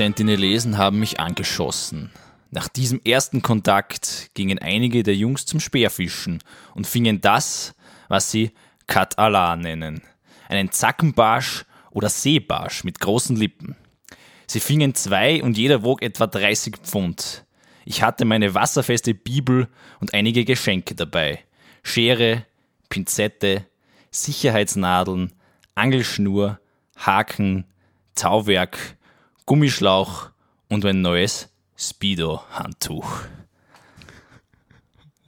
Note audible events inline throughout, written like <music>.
Sentinelesen haben mich angeschossen. Nach diesem ersten Kontakt gingen einige der Jungs zum Speerfischen und fingen das, was sie Katala nennen. Einen Zackenbarsch oder Seebarsch mit großen Lippen. Sie fingen zwei und jeder wog etwa 30 Pfund. Ich hatte meine wasserfeste Bibel und einige Geschenke dabei. Schere, Pinzette, Sicherheitsnadeln, Angelschnur, Haken, Tauwerk, Gummischlauch und mein neues Speedo-Handtuch.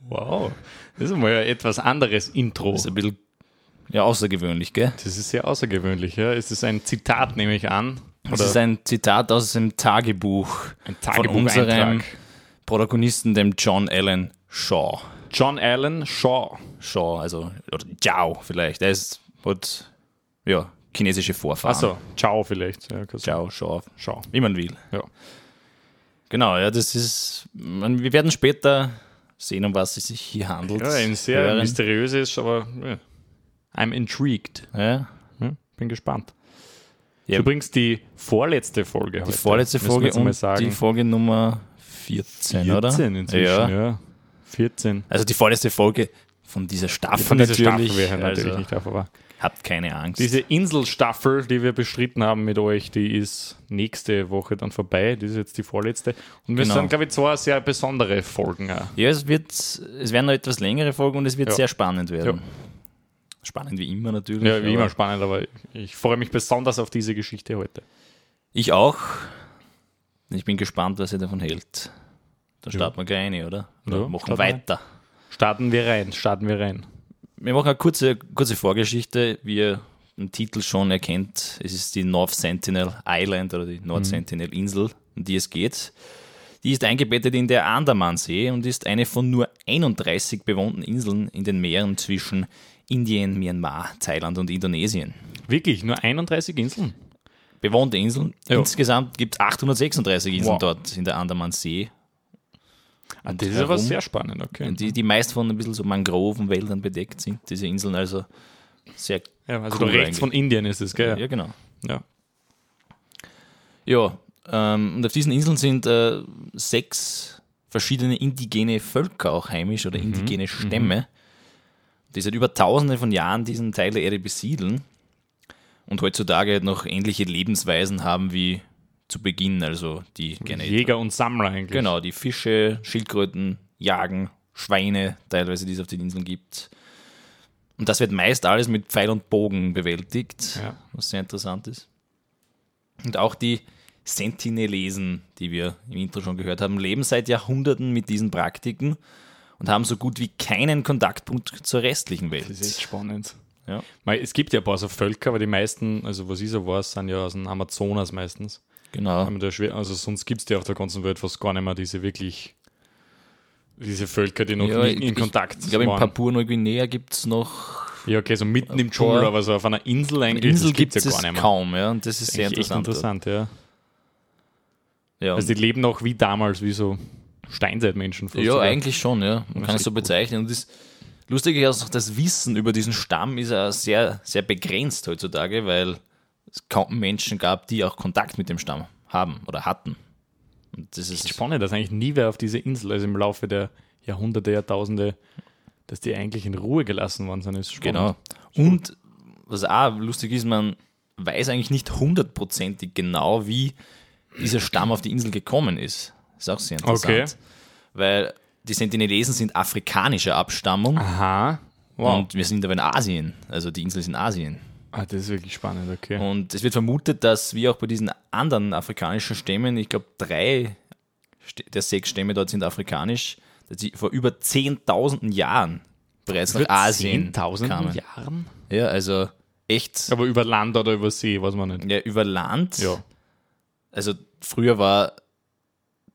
Wow, das ist mal ein etwas anderes Intro. Das ist ein bisschen ja, außergewöhnlich, gell? Das ist sehr außergewöhnlich, ja. Es ist ein Zitat, nehme ich an. Das ist ein Zitat aus dem Tagebuch, Ein von unserem Tagebucheintrag. Protagonisten, dem John Allen Shaw. John Allen Shaw. Shaw, also, oder Jiao vielleicht. Er ist, hat, ja, chinesische Vorfahren. Achso, Ciao vielleicht. Ja, Jiao, Shaw, Shaw. wie man will. Ja. Genau, ja, das ist, man, wir werden später sehen, um was es sich hier handelt. ja, ein sehr hören. mysteriöses, aber ja. I'm intrigued. Ja, Hm? Bin gespannt. Ja. Übrigens die vorletzte Folge die heute. vorletzte Folge und sagen. die Folge Nummer 14, 14 oder? inzwischen, Ja. ja. 14. Also die vorletzte Folge von dieser Staffel Von dieser natürlich. Staffel wäre natürlich also, nicht davor war. Habt keine Angst. Diese Inselstaffel, die wir bestritten haben mit euch, die ist nächste Woche dann vorbei. Das ist jetzt die vorletzte. Und wir Genau. sind, glaube ich, zwei sehr besondere Folgen. Auch. ja, es wird, es werden noch etwas längere Folgen und es wird Ja. sehr spannend werden. Ja. Spannend wie immer natürlich. Ja, wie immer spannend, aber ich freue mich besonders auf diese Geschichte heute. Ich auch. Ich bin gespannt, was ihr davon hält. Dann starten wir gleich rein, oder? Oder Ja, machen starten wir. weiter. Starten wir rein, starten wir rein. Wir machen eine kurze, kurze Vorgeschichte. Wie ihr im Titel schon erkennt, es ist die North Sentinel Island oder die North Sentinel Insel, um die es geht. Die ist eingebettet in der Andamansee und ist eine von nur 31 bewohnten Inseln in den Meeren zwischen Indien, Myanmar, Thailand und Indonesien. Wirklich, nur 31 Inseln? Bewohnte Inseln. Ja. Insgesamt gibt es 836 Inseln Wow. dort in der Andamansee. Ah, das ist aber sehr spannend, okay. Die, die meist von ein bisschen so Mangrovenwäldern bedeckt sind, diese Inseln also sehr Ja, also cool rechts eigentlich. von Indien ist es, gell? Ja, genau. Ja. Ja, ähm, und auf diesen Inseln sind äh, sechs verschiedene indigene Völker auch heimisch oder indigene Stämme, die seit über tausende von Jahren diesen Teil der Erde besiedeln und heutzutage noch ähnliche Lebensweisen haben wie zu Beginn, also die gerne Jäger und Sammler eigentlich. Genau, die Fische, Schildkröten, Jagen, Schweine, teilweise, die es auf den Inseln gibt. Und das wird meist alles mit Pfeil und Bogen bewältigt, Ja. was sehr interessant ist. Und auch die Sentinelesen, die wir im Intro schon gehört haben, leben seit Jahrhunderten mit diesen Praktiken und haben so gut wie keinen Kontaktpunkt zur restlichen Welt. Das ist echt spannend. Ja. Es gibt ja ein paar so Völker, aber die meisten, also was ich so weiß, sind ja aus dem Amazonas meistens. Genau. Also sonst gibt es ja auf der ganzen Welt fast gar nicht mehr diese wirklich, diese Völker, die noch Ja, nie ich- in Kontakt Ich glaube, in. Papua-Neuguinea gibt es noch. ja, okay, so mitten im Dschungel, aber so auf einer Insel eigentlich, Insel das gibt es ja gar nicht mehr. kaum, ja, und das ist sehr Eigentlich echt interessant. interessant, ja. Ja, Also die leben noch wie damals, wie so Steinzeitmenschen. fast Ja, sogar. eigentlich schon, ja. Man Das kann ist es so bezeichnen. Und das Lustige ist auch, das Wissen über diesen Stamm ist ja sehr, sehr begrenzt heutzutage, weil es kaum Menschen gab, die auch Kontakt mit dem Stamm haben oder hatten. Und das ist Spannend, dass eigentlich nie wer auf diese Insel, also im Laufe der Jahrhunderte, Jahrtausende, dass die eigentlich in Ruhe gelassen worden sind. Ist spannend. Genau. Und was auch lustig ist, man weiß eigentlich nicht hundertprozentig genau, wie dieser Stamm auf die Insel gekommen ist. Das ist auch sehr interessant. Okay. Weil die Sentinelesen sind afrikanischer Abstammung Aha. Wow. und wir sind aber in Asien. Also die Insel ist in Asien. Ah, das ist wirklich spannend, okay. Und es wird vermutet, dass wie auch bei diesen anderen afrikanischen Stämmen, ich glaube drei der sechs Stämme dort sind afrikanisch, dass sie vor über 10.000 Jahren bereits nach Asien 10.000 kamen. Jahren? Ja, also echt Aber über Land oder über See, weiß man nicht. ja, über Land. Ja. Also früher war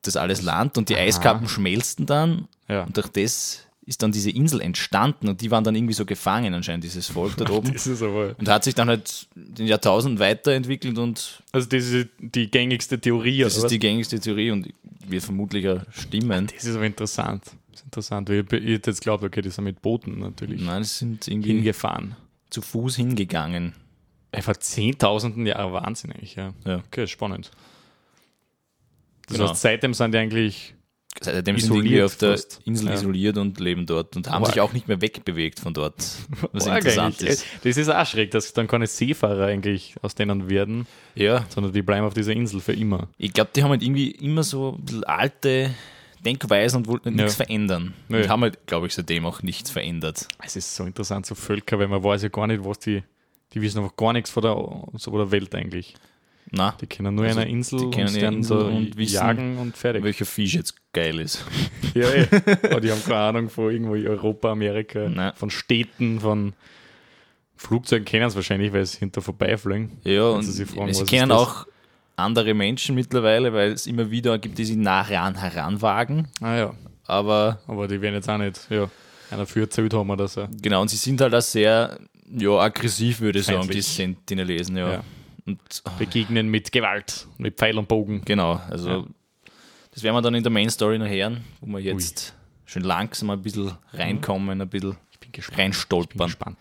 das alles Land und die Eiskappen schmelzten dann Ja. und durch das ist dann diese Insel entstanden und die waren dann irgendwie so gefangen anscheinend, dieses Volk dort oben. <laughs> Das ist aber. Und hat sich dann halt den Jahrtausenden weiterentwickelt und Also, das ist die gängigste Theorie, Das ist was? die gängigste Theorie und wird vermutlich auch stimmen. Das ist aber interessant. Das ist interessant, weil ich, hätte jetzt glaubt, okay, die sind mit Booten natürlich Nein, es sind irgendwie hingefahren. zu Fuß hingegangen. Vor zehntausenden Jahren Wahnsinn eigentlich, ja. Ja. Okay, spannend. Das Genau. heißt, seitdem sind die eigentlich Seitdem sind die auf der fast. Insel Ja. isoliert und leben dort und haben Arg. sich auch nicht mehr wegbewegt von dort. Was arg interessant eigentlich. ist. Das ist auch schräg, dass dann keine Seefahrer eigentlich aus denen werden, Ja, sondern die bleiben auf dieser Insel für immer. ich glaube, die haben halt irgendwie immer so alte Denkweisen und wollten nichts Ja. verändern. Nö. Und haben halt, glaube ich, seitdem auch nichts verändert. Es ist so interessant, so Völker, weil man weiß ja gar nicht, was die, die wissen einfach gar nichts von der, so von der Welt eigentlich. Na, Die kennen nur Also, eine Insel die und sie Insel und wissen, jagen und fertig. welcher Fisch jetzt geil ist. Ja, eh. <laughs> Aber die haben keine Ahnung von irgendwo Europa, Amerika, Nein. von Städten, von Flugzeugen kennen es wahrscheinlich, weil sie hinter vorbeifliegen. Ja, und sie sie, fragen, ist kennen das? auch andere Menschen mittlerweile, weil es immer wieder gibt, die sich nah ran heranwagen. Ah ja, Aber aber die werden jetzt auch nicht, ja, einer für erzählt haben oder so. genau, und sie sind halt auch sehr ja, aggressiv, würde ich sagen, die. Sentinelesen, ja. Ja. Und Begegnen mit Gewalt, mit Pfeil und Bogen. genau, also Ja. das werden wir dann in der Main Story noch hören, wo wir jetzt schön langsam ein bisschen reinkommen, ein bisschen Ich bin gespannt. Bin reinstolpern. gespannt.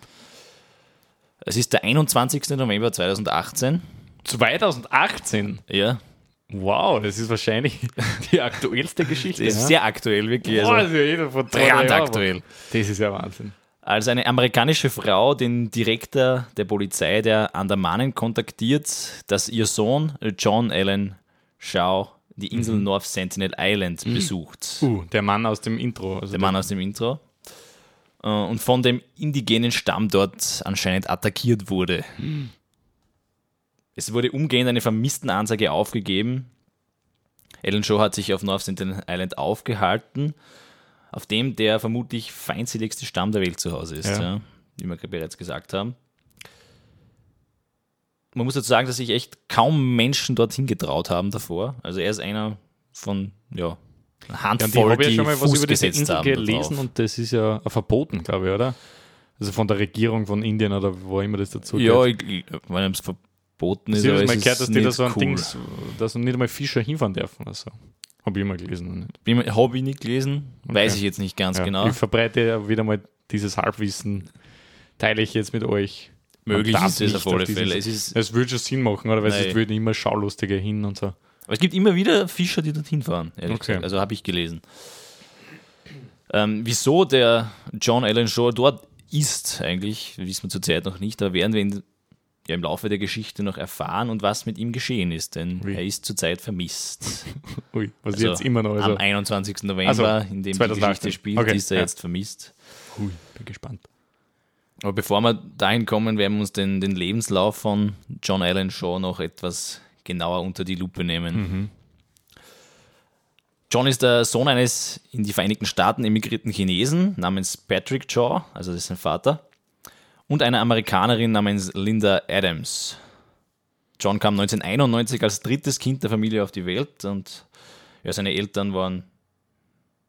Es ist der 21. November 2018. 2018. Ja, Wow, das ist wahrscheinlich <laughs> die aktuellste Geschichte. das ist ja? sehr aktuell, wirklich. Boah, Also, das ist ja jeder von drei brandaktuell. Das ist ja Wahnsinn. Als eine amerikanische Frau den Direktor der Polizei der Andamanen kontaktiert, dass ihr Sohn John Allen Shaw die Insel North Sentinel Island besucht. Uh, der Mann aus dem Intro. Also Der Mann aus dem Intro. Äh, Und von dem indigenen Stamm dort anscheinend attackiert wurde. Es wurde umgehend eine Vermisstenanzeige aufgegeben. Alan Shaw hat sich auf North Sentinel Island aufgehalten, auf dem der vermutlich feindseligste Stamm der Welt zu Hause ist, Ja. ja. wie wir bereits gesagt haben. Man muss dazu sagen, dass sich echt kaum Menschen dorthin getraut haben davor. Also er ist einer von ja, Ja, ich Handvoll, habe ja die schon mal was Fuß über diese Insel gelesen und das ist ja verboten, glaube ich, oder? Also von der Regierung von Indien oder wo immer das dazu Ja, ich, ich, wenn es verboten ist, Ich habe mal gehört, dass die da so ein cool. Ding, dass nicht einmal Fischer hinfahren dürfen oder so. Habe ich immer gelesen. Nicht. Habe ich nicht gelesen, weiß ich jetzt nicht ganz Ja, genau. Ich verbreite ja wieder mal dieses Halbwissen, teile ich jetzt mit euch. Möglich ist es auf alle dieses- Fälle. Es ist, Es würde schon Sinn machen, oder? Weil Nein. es würden immer Schaulustige hin und so. aber es gibt immer wieder Fischer, die dorthin fahren, Okay. gesagt. Also habe ich gelesen. Ähm, wieso der John Allen Shaw dort ist, eigentlich, wissen wir zurzeit noch nicht, aber werden wir in, ja, im Laufe der Geschichte noch erfahren und was mit ihm geschehen ist, denn Wie? er ist zurzeit vermisst. <laughs> Ui, was Also jetzt immer noch. Also, Am 21. November, Also, in dem die 2018. Geschichte spielt, Okay, ist er ja. jetzt vermisst. ui, bin gespannt. Aber bevor wir dahin kommen, werden wir uns den, den Lebenslauf von John Allen Shaw noch etwas genauer unter die Lupe nehmen. John ist der Sohn eines in die Vereinigten Staaten emigrierten Chinesen namens Patrick Shaw, also das ist sein Vater, und einer Amerikanerin namens Linda Adams. John kam 1991 als drittes Kind der Familie auf die Welt und ja, seine Eltern waren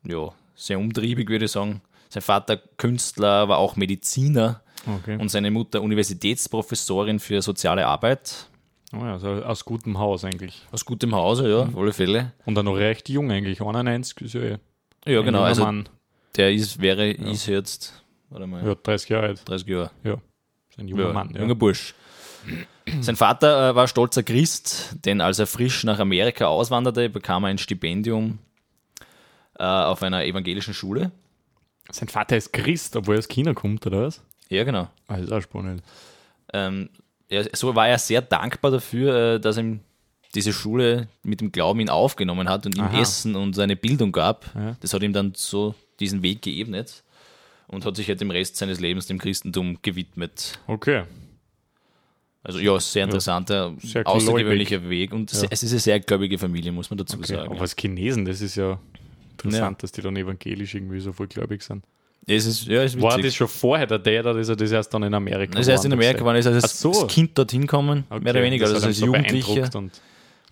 ja, sehr umtriebig, würde ich sagen. Sein Vater Künstler, war auch Mediziner Okay. und seine Mutter Universitätsprofessorin für soziale Arbeit. Oh ja, also aus gutem Haus eigentlich. Aus gutem Hause, ja, auf alle Fälle. Und dann noch recht jung eigentlich. 91 ist ja Ja, genau. Also Mann. der ist, wäre, ist jetzt, warte mal, Ja, 30 Jahre alt. 30 Jahre. Ja, ist ein junger Ja, Mann. Ja. junger Bursch. Sein Vater äh, war stolzer Christ, denn als er frisch nach Amerika auswanderte, bekam er ein Stipendium äh, auf einer evangelischen Schule. Sein Vater ist Christ, obwohl er aus China kommt, oder was? Ja, genau. Ah, das ist auch spannend. Ähm, er, so war er sehr dankbar dafür, äh, dass ihm diese Schule mit dem Glauben ihn aufgenommen hat und ihm Aha. Essen und seine Bildung gab. Ja. Das hat ihm dann so diesen Weg geebnet und hat sich halt dem Rest seines Lebens dem Christentum gewidmet. Okay. Also ja, sehr interessanter, Sehr außergewöhnlicher Weg und Ja. es ist eine sehr gläubige Familie, muss man dazu okay. sagen. Aber als Chinesen, das ist ja interessant, dass die dann evangelisch irgendwie so vollgläubig sind. Es ist, ja, ist War das schon vorher der Dad oder ist er das erst dann in Amerika? das erst in Amerika, wann ist als, Ach so. Kind dorthin kommen, Okay, mehr oder weniger, das also als so Jugendlicher. Und,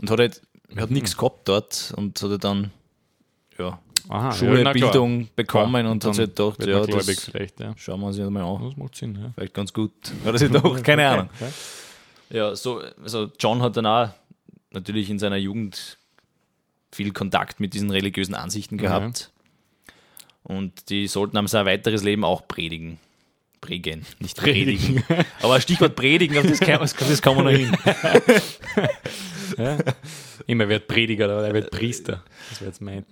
Und hat halt, hat nichts gehabt dort und hat dann ja, aha, Schule, ja, na klar. Bildung bekommen Klar. und hat sich halt gedacht, ja, gläubig das vielleicht, ja. schauen wir uns ja mal an. Das macht Sinn, ja. Vielleicht ganz gut. <laughs> Oder sie doch, <laughs> keine Ahnung. Ja. Ja, so, also John hat dann auch natürlich in seiner Jugend viel Kontakt mit diesen religiösen Ansichten gehabt. Und die sollten am sein weiteres Leben auch predigen. Pregen, nicht predigen. <laughs> Aber Stichwort predigen, das kann, das kann man noch hin. Ja. Immer wird Prediger oder er wird Priester. Das wäre jetzt mein.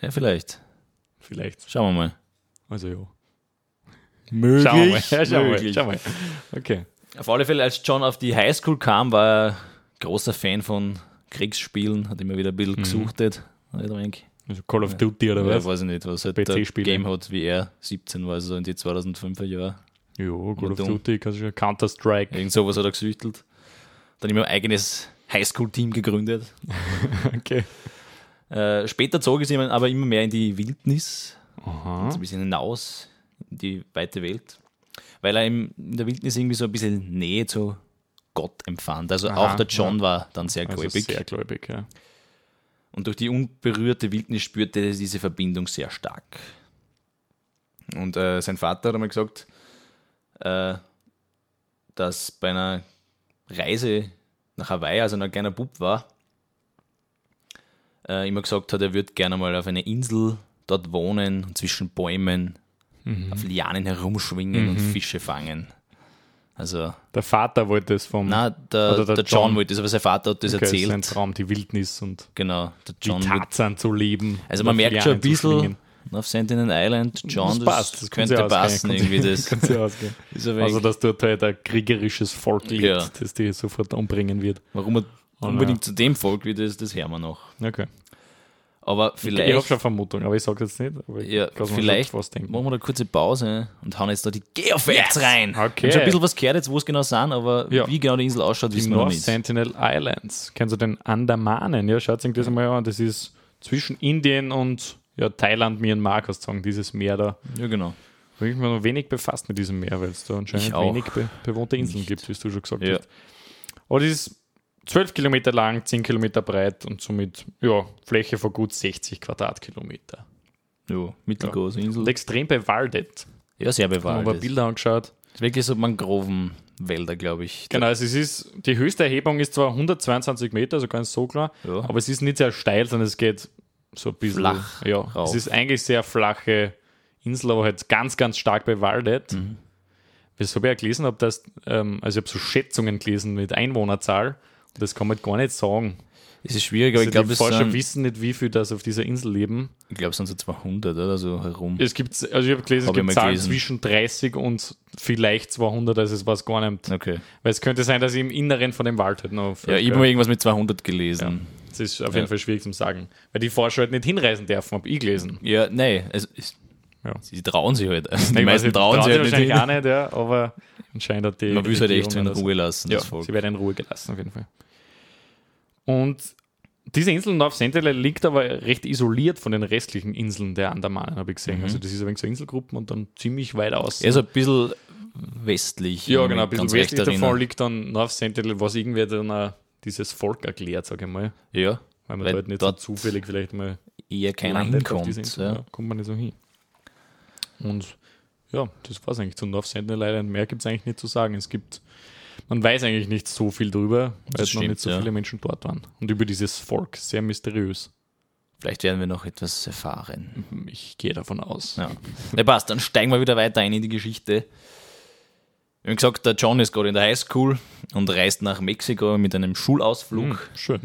Ja, vielleicht. Vielleicht. Schauen wir mal. Also ja. Möglich. Schauen wir mal. Ja, schauen wir mal. möglich. Schauen wir. Okay. Auf alle Fälle, als John auf die Highschool kam, war er großer Fan von Kriegsspielen, hat immer wieder ein bisschen gesuchtet. Nicht wenig. Also Call of Duty oder Ja, was? weiß ich nicht, was halt PC-Spiele. Game hat, wie er 17 war, also in die 2005er Jahre. Ja, Call of. Duty, Counter-Strike. Irgend sowas hat er gesüchtelt. Dann immer ein eigenes Highschool-Team gegründet. <laughs> Okay. Äh, später zog es ihn aber immer mehr in die Wildnis, Aha. so ein bisschen hinaus in die weite Welt, weil er in der Wildnis irgendwie so ein bisschen Nähe zu Gott empfand. Also Aha, auch der John war dann sehr Also gläubig. sehr gläubig, ja. Und durch die unberührte Wildnis spürte er diese Verbindung sehr stark. Und äh, sein Vater hat einmal gesagt, äh, dass bei einer Reise nach Hawaii, als er noch ein kleiner Bub war, äh, immer gesagt hat, er würde gerne mal auf einer Insel dort wohnen und zwischen Bäumen auf Lianen herumschwingen und Fische fangen. Also, Der Vater wollte es vom na, der, Oder der der, John, John. wollte das, aber sein Vater hat das Okay, erzählt. sein Traum, die Wildnis und Genau, der John wollte Tarzan zu leben. Also man merkt schon ein bisschen auf Sentinel Island, John, das, das passt, das kann könnte ausgehen, passen kann irgendwie. Das <laughs> ausgehen. <laughs> wenig, Also, dass dort halt ein kriegerisches Volk lebt, Ja. das die sofort umbringen wird. warum er unbedingt zu dem Volk wird, das, das hören wir noch. Okay. Aber Ich habe vielleicht, schon Vermutung, aber ich sage jetzt nicht. Ich ja, mir vielleicht machen wir eine kurze Pause und hauen jetzt da die Geofacts rein. Okay. Ich habe schon ein bisschen was gehört jetzt, wo es genau sind, aber Ja. wie genau die Insel ausschaut, Die wissen wir noch North nicht. Sentinel Islands. Kennst du den Andamanen? Ja, schaut sich das einmal an. Das ist zwischen Indien und ja, Thailand, Myanmar, kannst du sagen, dieses Meer da. Ja, genau. Da habe ich mich noch wenig befasst mit diesem Meer, weil es da anscheinend Ich wenig be bewohnte Inseln gibt, wie du schon gesagt Ja. hast. Aber das ist 12 Kilometer lang, 10 Kilometer breit und somit ja, Fläche von gut 60 Quadratkilometer. Ja, mittelgroße Insel. Und extrem bewaldet. Ja, sehr bewaldet. mir Das Bilder angeschaut. ist wirklich so Mangrovenwälder, glaube ich. Genau, also es ist, die höchste Erhebung ist zwar 122 Meter, also ganz so klar, Ja. aber es ist nicht sehr steil, sondern es geht so ein bisschen Flach Ja, rauf. es ist eigentlich sehr flache Insel, aber halt ganz, ganz stark bewaldet. Mhm. Das habe ich ja gelesen, habe das, ähm, also ich habe so Schätzungen gelesen mit Einwohnerzahl. Das kann man gar nicht sagen. Es ist schwierig, aber Also ich glaube, die es Forscher sind, wissen nicht, wie viel das auf dieser Insel leben. ich glaub, es sind so 200 oder so herum. Es gibt, also ich habe gelesen, Hab es ich gibt Zahlen gelesen. zwischen 30 und vielleicht 200, also es weiß gar nicht. Okay. Weil es könnte sein, dass im Inneren von dem Wald halt noch. Ja, ich habe mal irgendwas mit 200 gelesen. Das ist auf Ja. jeden Fall schwierig zu sagen. Weil die Forscher halt nicht hinreisen dürfen, habe ich gelesen. Ja, nein, es ist, Ja. sie trauen sich halt. Also die meisten nicht, trauen sich halt nicht. wahrscheinlich hin. auch nicht, ja, aber anscheinend hat die. Man will es halt echt in Ruhe lassen, Ja, sie werden in Ruhe gelassen, auf jeden Fall. Und diese Insel North Sentinel liegt aber recht isoliert von den restlichen Inseln der Andamanen, habe ich gesehen. Also, das ist ein wenig so Inselgruppen und dann ziemlich weit aus. Er ist ein bisschen westlich. ja, genau, ein bisschen westlich davon erinnere. liegt dann North Sentinel, was irgendwie dann auch dieses Volk erklärt, sage ich mal. Ja, Weil man Weil halt nicht dort so zufällig vielleicht mal eher keiner hinkommt. Insel. Ja, kommt man nicht so hin. Und ja, das war es eigentlich zu North Sentinel Island. Mehr gibt es eigentlich nicht zu sagen. Es gibt, man weiß eigentlich nicht so viel drüber, weil es noch nicht so ja. viele Menschen dort waren. Und über dieses Volk, sehr mysteriös. Vielleicht werden wir noch etwas erfahren. Ich gehe davon aus. Ja. Na passt, dann steigen wir wieder weiter ein in die Geschichte. Haben gesagt, der John ist gerade in der Highschool und reist nach Mexiko mit einem Schulausflug Hm, schön.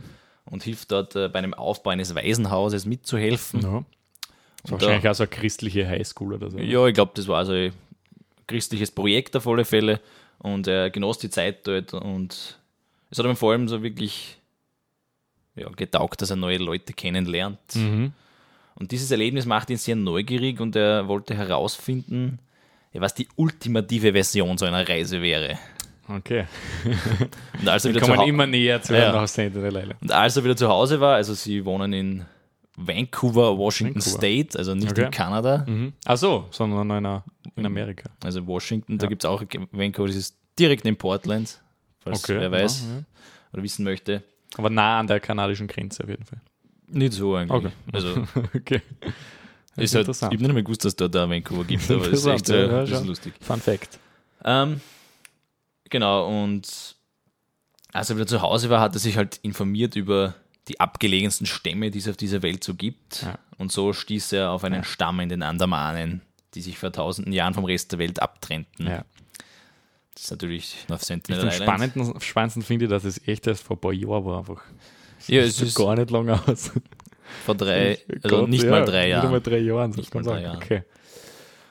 und hilft dort äh, bei einem Aufbau eines Waisenhauses mitzuhelfen. Ja. Und da- wahrscheinlich auch so eine christliche Highschool oder so. Ja, ich glaube, das war also ein christliches Projekt auf alle Fälle und er genoss die Zeit dort und es hat ihm vor allem so wirklich ja, getaugt, dass er neue Leute kennenlernt. Mhm. Und dieses Erlebnis macht ihn sehr neugierig und er wollte herausfinden, was die ultimative Version so einer Reise wäre. Okay. Und als er wieder, Hau- immer näher zu Ja. Island. und als er wieder zu Hause war, also sie wohnen in Vancouver, Washington Vancouver. State, also nicht Okay. in Kanada, Mhm. Ach so, sondern in, in Amerika. also Washington, da Ja. gibt es auch Vancouver, das ist direkt neben Portland, falls Okay, wer weiß ja, ja. oder wissen möchte. Aber nah an der kanadischen Grenze auf jeden Fall. Nicht so eigentlich. Okay. Also <laughs> okay. ist halt, ich habe nicht mehr gewusst, dass da Vancouver gibt, aber es ist echt Interessant, äh, ja, ist lustig. Fun Fact. Ähm, genau, und als er wieder zu Hause war, hat er sich halt informiert über die abgelegensten Stämme, die es auf dieser Welt so gibt. Ja. Und so stieß er auf einen Stamm in den Andamanen, die sich vor tausenden Jahren vom Rest der Welt abtrennten. Ja. Das ist natürlich auf Ich Sentinel am Island. spannendsten, spannendsten finde ich, dass es echt erst vor ein paar Jahren war. Einfach. Ja, es sieht ist gar nicht lange aus. vor drei, also Gott, nicht ja, mal drei Nicht Jahren. mal drei Jahren. so Nicht mal drei. Jahren. Okay.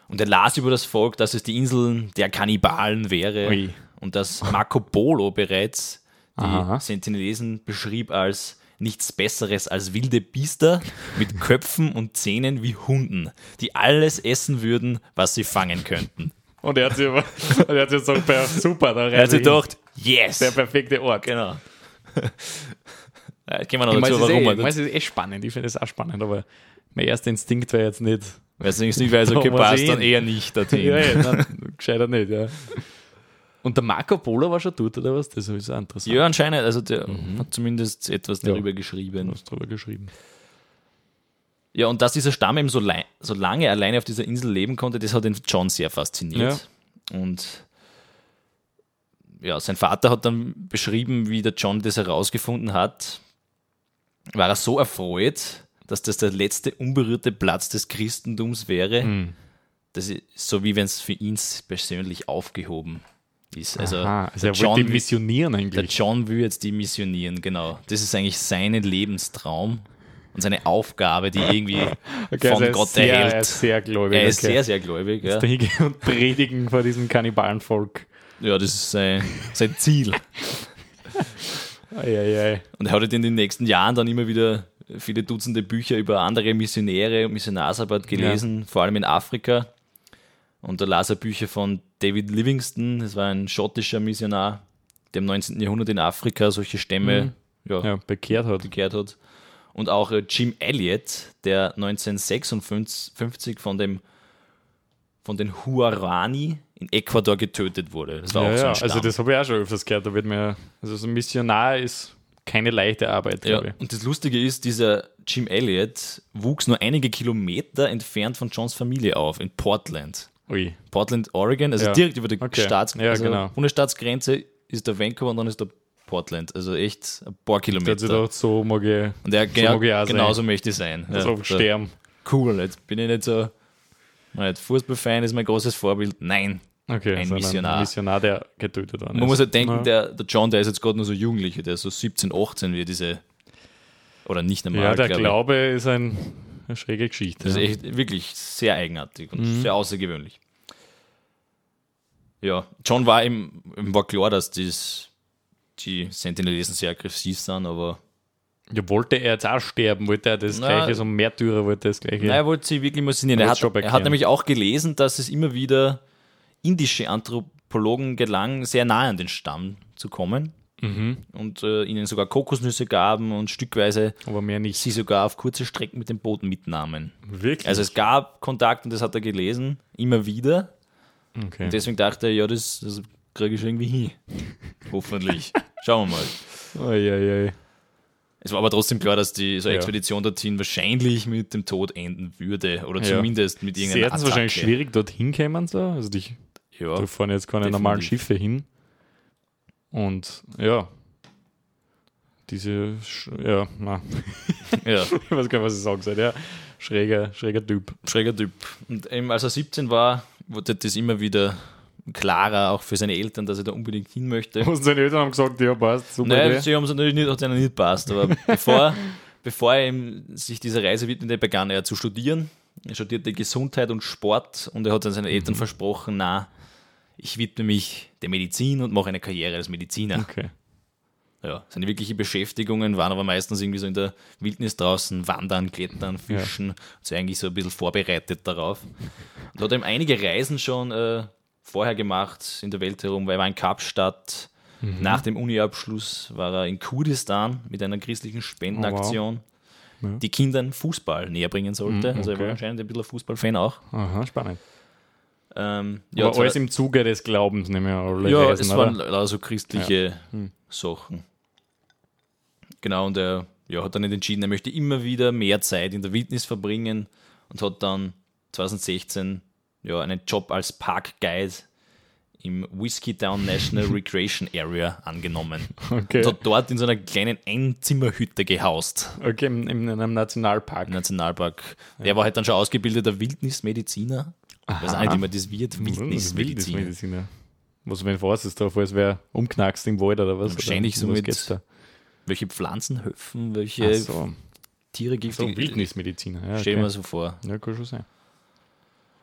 Und er las über das Volk, dass es die Insel der Kannibalen wäre Ui. und dass Marco Polo bereits die Aha. Sentinelesen beschrieb als nichts Besseres als wilde Biester mit <laughs> Köpfen und Zähnen wie Hunden, die alles essen würden, was sie fangen könnten. Und er hat sich, aber, <laughs> er hat sich gesagt, per- super, da Er hat sich gedacht, yes! der perfekte Ort. Genau. Jetzt gehen wir noch Ich dazu, warum eh, das. ist eh spannend. Ich finde es auch spannend, aber mein erster Instinkt wäre jetzt nicht. Weil es nicht weiß, okay, Mal passt dann eher nicht dorthin. <laughs> Ja, ja, nein, gescheiter nicht, ja. Und der Marco Polo war schon dort, oder was? Das ist auch interessant. Ja, anscheinend, also der Mhm. hat zumindest etwas Ja. darüber Du geschrieben. hast drüber geschrieben. Ja, und dass dieser Stamm eben so, so lange alleine auf dieser Insel leben konnte, das hat den John sehr fasziniert. Und ja, sein Vater hat dann beschrieben, wie der John das herausgefunden hat, war er so erfreut, dass das der letzte unberührte Platz des Christentums wäre. Hm. Das ist so wie wenn es für ihn persönlich aufgehoben ist. Also, Aha, also der, er John, die missionieren der eigentlich. John will jetzt die missionieren, genau. Das ist eigentlich sein Lebenstraum und seine Aufgabe, die irgendwie <laughs> Okay, von also er ist Gott sehr, Er erhält. ist sehr gläubig. Er ist okay. sehr, sehr gläubig. Ja, hingehen und predigen vor diesem Kannibalenvolk. ja das ist sein, sein Ziel. Eieiei. Und er hat halt in den nächsten Jahren dann immer wieder viele Dutzende Bücher über andere Missionäre und Missionarsarbeit gelesen, vor allem in Afrika. Und da las er Bücher von David Livingston, das war ein schottischer Missionar, der im 19. Jahrhundert in Afrika solche Stämme ja, Ja, bekehrt hat. gekehrt hat. Und auch äh, Jim Elliot, der 1956 von dem von den Huarani in Ecuador getötet wurde. Das war Ja, auch so ein Stamm. Also das habe ich auch schon öfters gehört. Da wird mir, also so ein Missionar ist keine leichte Arbeit, Ja, und das Lustige ist, dieser Jim Elliot wuchs nur einige Kilometer entfernt von Johns Familie auf, in Portland. Ui. Portland, Oregon, also Ja. direkt über der Okay. Staats Ja, also genau. Bundesstaatsgrenze ist der Vancouver und dann ist der Portland. Also echt ein paar Kilometer. gedacht, so mag ich Und der, so ich auch sein. genauso möchte ich sein. so Ja, sterben. cool, jetzt bin ich nicht so. Nicht, Fußballfan ist mein großes Vorbild. Nein. Okay, Ein Missionar. Ein Missionar, der getötet worden Man ist. muss halt denken, Ja. der, der John, der ist jetzt gerade nur so Jugendlicher, der ist so 17, 18 wie diese. Oder nicht einmal. Ja, der glaub ich. Glaube ist ein, eine schräge Geschichte. Das ist ja. echt wirklich sehr eigenartig und Mhm. sehr außergewöhnlich. Ja, John war ihm, ihm war klar, dass dies, die Sentinelesen sehr aggressiv sind, aber ja, wollte er jetzt auch sterben? Wollte er das Na, gleiche, so ein Märtyrer wollte er das gleiche? Nein, er wollte sie wirklich missionieren. Er Er hat, er hat nämlich auch gelesen, dass es immer wieder indische Anthropologen gelang, sehr nahe an den Stamm zu kommen Mhm. und äh, ihnen sogar Kokosnüsse gaben und stückweise Aber mehr nicht. sie sogar auf kurze Strecken mit dem Boot mitnahmen. Wirklich? Also es gab Kontakt und das hat er gelesen, immer wieder. okay. Und deswegen dachte er, ja, das, das kriege ich irgendwie hin. <laughs> Hoffentlich. Schauen wir mal. Oi, oi, oi. Es war aber trotzdem klar, dass die so eine Ja. Expedition dorthin wahrscheinlich mit dem Tod enden würde. Oder Ja. zumindest mit Sie irgendeiner hätten es wahrscheinlich schwierig dorthin kämen, so. Also dich, Ja. da fahren jetzt keine normalen definitiv. Schiffe hin. Und ja. Diese, Sch- ja, na, <laughs> ja, ich weiß gar nicht, was ich sagen soll. Ja, schräger, schräger Typ. schräger Typ. Und eben als er 17 war, wurde das immer wieder klarer, auch für seine Eltern, dass er da unbedingt hin möchte. Und seine Eltern haben gesagt, ja, passt, super Naja, Idee. sie haben es natürlich nicht, hat ihnen nicht passt, aber <laughs> bevor, bevor er sich dieser Reise widmete, begann er zu studieren. Er studierte Gesundheit und Sport und er hat dann seinen Mhm. Eltern versprochen, na, ich widme mich der Medizin und mache eine Karriere als Mediziner. Okay. Ja, seine wirklichen Beschäftigungen waren aber meistens irgendwie so in der Wildnis draußen, wandern, klettern, fischen, und so eigentlich so ein bisschen vorbereitet darauf. Und hat eben einige Reisen schon äh, vorher gemacht in der Welt herum, weil er war in Kapstadt. Mhm. Nach dem Uni-Abschluss war er in Kurdistan mit einer christlichen Spendenaktion, Oh, Ja. die Kindern Fußball näher bringen sollte. Mhm, Also er war okay. anscheinend ein bisschen Fußballfan auch. Aha, spannend. Ähm, Ja, Aber alles im Zuge des Glaubens, nehmen wir alle ja, Reisen, es oder? waren so christliche Hm. Sachen. Genau, und er ja, hat dann nicht entschieden, er möchte immer wieder mehr Zeit in der Wildnis verbringen und hat dann 2016 ja, einen Job als Parkguide im Whiskey Down National <laughs> Recreation Area angenommen. Okay, Und hat dort in so einer kleinen Einzimmerhütte gehaust okay in, in einem Nationalpark. Nationalpark. Der war halt dann schon ausgebildeter Wildnismediziner Ich weiß auch nicht, wie man das wird. Wildnismedizin. Wildnismedizin, ja. Was, wenn du ist da, falls wer umknackst im Wald oder was? Wahrscheinlich oder, so mit- da? Welche Pflanzen helfen, welche Ach so. Tiere so giftig. Wildnismediziner. Ja, Stell okay. mir so vor. ja, kann schon sein.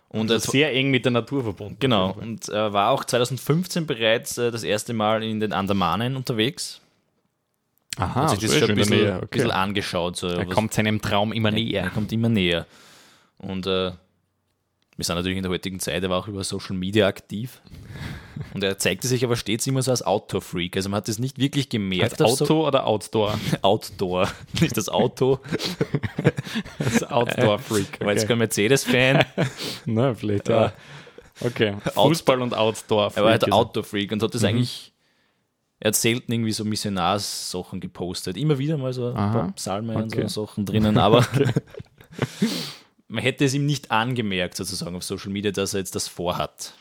Und Also es sehr eng mit der Natur verbunden. Genau, und er war auch 2015 bereits äh, das erste Mal in den Andamanen unterwegs. Aha, Hat sich das sehr schon ein bisschen, okay. bisschen angeschaut. So, Er was- kommt seinem Traum immer er näher. kommt immer näher. Und äh, wir sind natürlich in der heutigen Zeit, er war auch über Social Media aktiv. Und er zeigte sich aber stets immer so als Outdoor-Freak. Also man hat das nicht wirklich gemerkt. Als auf so- Auto oder Outdoor? <laughs> Outdoor, <laughs> nicht das Auto. Als Outdoor-Freak. War jetzt Okay. kein Mercedes-Fan, <laughs> Na, vielleicht, Ja. Okay. Fußball und Outdoor-Freak. er war halt. Outdoor-Freak und hat Mhm. das eigentlich. Er hat selten irgendwie so Missionarssachen gepostet. Immer wieder mal so ein Aha. paar Psalmen und Okay. so Sachen drinnen, aber man hätte es ihm nicht angemerkt, sozusagen auf Social Media, dass er jetzt das vorhat.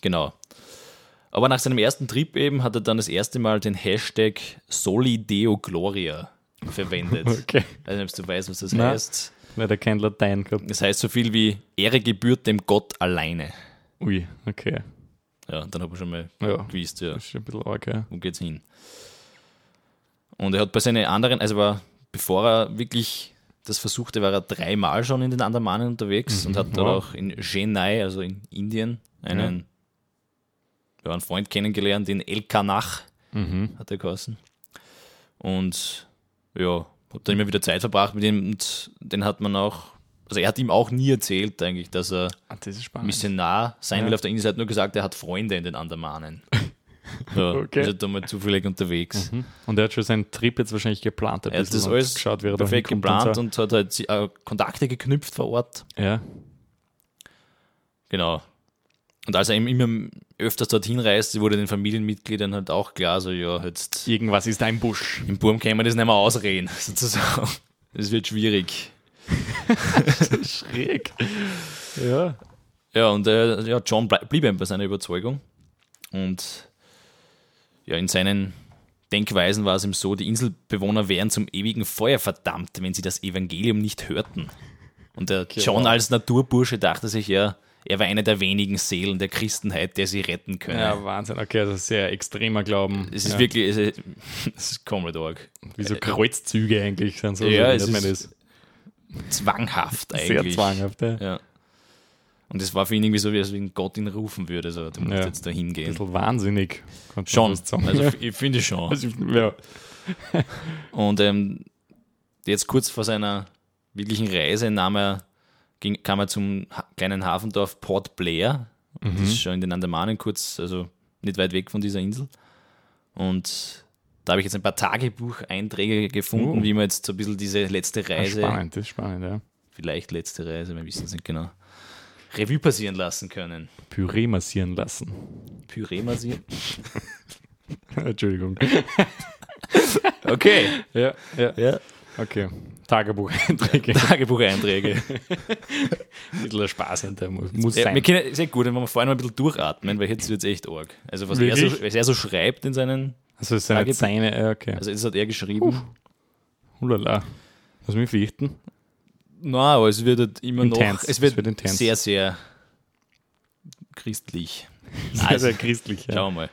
Genau. Aber nach seinem ersten Trip eben hat er dann das erste Mal den Hashtag Soli Deo Gloria verwendet. <laughs> Okay. Nicht, ob du weißt, was das Nein. heißt. Nein, der kein Latein gehabt. Das heißt so viel wie Ehre gebührt dem Gott alleine. Ui, okay. Ja, dann habe ich schon mal Ja. gewusst, ja, Das ist ein bisschen arg, ja. wo geht's hin? Und er hat bei seinen anderen, also war, bevor er wirklich das versuchte, war er dreimal schon in den Andamanen unterwegs und hat dort wow. auch in Chennai, also in Indien, einen, ja. einen Freund kennengelernt, den El Kanach, Mhm. hat er geheißen. Und ja, hat dann immer wieder Zeit verbracht mit ihm und den hat man auch, also er hat ihm auch nie erzählt eigentlich, dass er Ah, das. Missionar sein Ja. will auf der Insel, er hat nur gesagt, er hat Freunde in den Andamanen. Ja, <laughs> Okay. Ist halt da mal zufällig unterwegs. Mhm. Und er hat schon seinen Trip jetzt wahrscheinlich geplant. ein Er hat das und alles geschaut, wie er da perfekt geplant so. und hat halt äh, Kontakte geknüpft vor Ort. Ja. Genau. Und als er immer öfters dorthin reiste, wurde den Familienmitgliedern halt auch klar, so ja, jetzt Irgendwas ist im Busch. im Burm können wir das nicht mehr ausreden, <laughs> sozusagen. Das wird schwierig. <laughs> Schräg. Ja. Ja, und äh, ja, John blieb eben bei seiner Überzeugung. Und ja, in seinen Denkweisen war es ihm so, die Inselbewohner wären zum ewigen Feuer verdammt, wenn sie das Evangelium nicht hörten. Und der John als Naturbursche dachte sich ja, er war eine der wenigen Seelen der Christenheit, der sie retten könne. ja, Wahnsinn. Okay, also sehr extremer Glauben. es ist ja. wirklich, es ist, <laughs> es ist komplett arg. Wie so Kreuzzüge eigentlich sind. So, Ja, so es man ist Zwanghaft das. Sehr eigentlich. zwanghaft. Ja. Ja. Und es war für ihn irgendwie so, wie als wenn Gott ihn rufen würde, so, du musst Ja. jetzt da Ein hingehen. bisschen wahnsinnig. Schon. Also ich finde schon. Also, ja. Und ähm, jetzt kurz vor seiner wirklichen Reise nahm er, ging, kam er zum ha kleinen Hafendorf Port Blair. Das ist schon in den Andamanen kurz, also nicht weit weg von dieser Insel. Und da habe ich jetzt ein paar Tagebucheinträge gefunden, Oh. wie man jetzt so ein bisschen diese letzte Reise, Spannend, das ist spannend, ja. vielleicht letzte Reise, wir wissen es nicht genau, Revue passieren lassen können. Püree massieren lassen. Püree massieren? <laughs> Entschuldigung. <laughs> Okay. Ja, ja. Ja. Okay. Tagebucheinträge. <laughs> Tagebucheinträge. Ein bisschen Spaß hinter muss, Ja, sein. wir können, sehr gut, wenn wir vorhin mal ein bisschen durchatmen, weil jetzt wird es echt arg. Also was er, so, was er so schreibt in seinen, Also seine, ja, okay. also das hat er geschrieben. Hulala. Was mich fürchten? Na, aber es wird halt immer noch, Intens. es wird, Es wird sehr, sehr christlich. Sehr, sehr christlich. Ja. Schauen wir mal.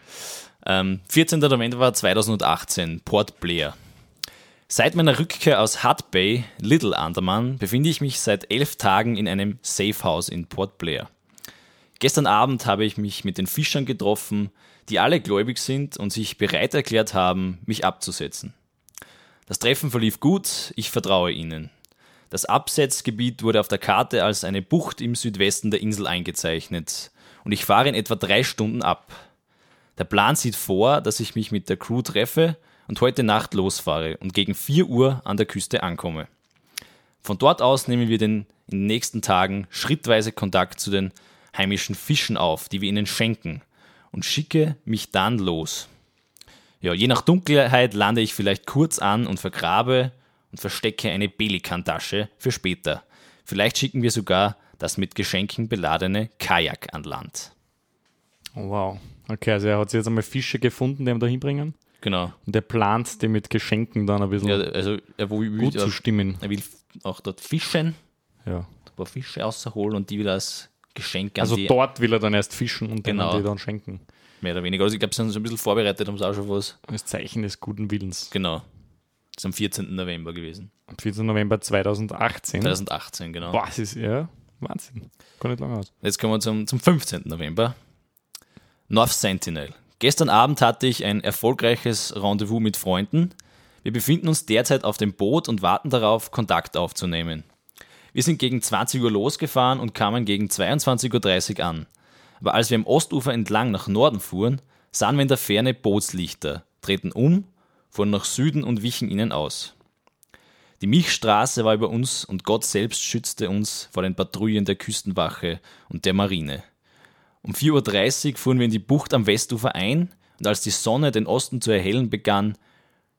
Ähm, 14. November 2018, Port Blair. Seit meiner Rückkehr aus Hut Bay, Little Andaman, befinde ich mich seit elf Tagen in einem Safehouse in Port Blair. Gestern Abend habe ich mich mit den Fischern getroffen, die alle gläubig sind und sich bereit erklärt haben, mich abzusetzen. Das Treffen verlief gut, ich vertraue ihnen. Das Absetzgebiet wurde auf der Karte als eine Bucht im Südwesten der Insel eingezeichnet und ich fahre in etwa drei Stunden ab. Der Plan sieht vor, dass ich mich mit der Crew treffe und heute Nacht losfahre und gegen 4 Uhr an der Küste ankomme. Von dort aus nehmen wir den, in den nächsten Tagen schrittweise Kontakt zu den heimischen Fischen auf, die wir ihnen schenken, und schicke mich dann los. Ja, je nach Dunkelheit lande ich vielleicht kurz an und vergrabe und verstecke eine Pelikantasche für später. Vielleicht schicken wir sogar das mit Geschenken beladene Kajak an Land. Wow. Okay, also er hat sich jetzt einmal Fische gefunden, die ihm da hinbringen. Genau. Und er plant, die mit Geschenken dann ein bisschen Ja, also er will, gut zu stimmen. er will auch dort fischen Ja. paar Fische rausholen und die wieder als Geschenk an Also dort will er dann erst fischen und Genau. dann die dann schenken. mehr oder weniger. Also ich glaube, sie sind so ein bisschen vorbereitet, haben sie auch schon was. Als Zeichen des guten Willens. Genau. Das ist am 14. November gewesen. Am 14. November 2018. 2018, genau. Das ist ja Wahnsinn. Gar nicht lange aus. Jetzt kommen wir zum, zum 15. November. North Sentinel. Gestern Abend hatte ich ein erfolgreiches Rendezvous mit Freunden. Wir befinden uns derzeit auf dem Boot und warten darauf, Kontakt aufzunehmen. Wir sind gegen 20 Uhr losgefahren und kamen gegen 22.30 Uhr an. Aber als wir am Ostufer entlang nach Norden fuhren, sahen wir in der Ferne Bootslichter, drehten um, fuhren nach Süden und wichen ihnen aus. Die Milchstraße war über uns und Gott selbst schützte uns vor den Patrouillen der Küstenwache und der Marine. Um 4.30 Uhr fuhren wir in die Bucht am Westufer ein und als die Sonne den Osten zu erhellen begann,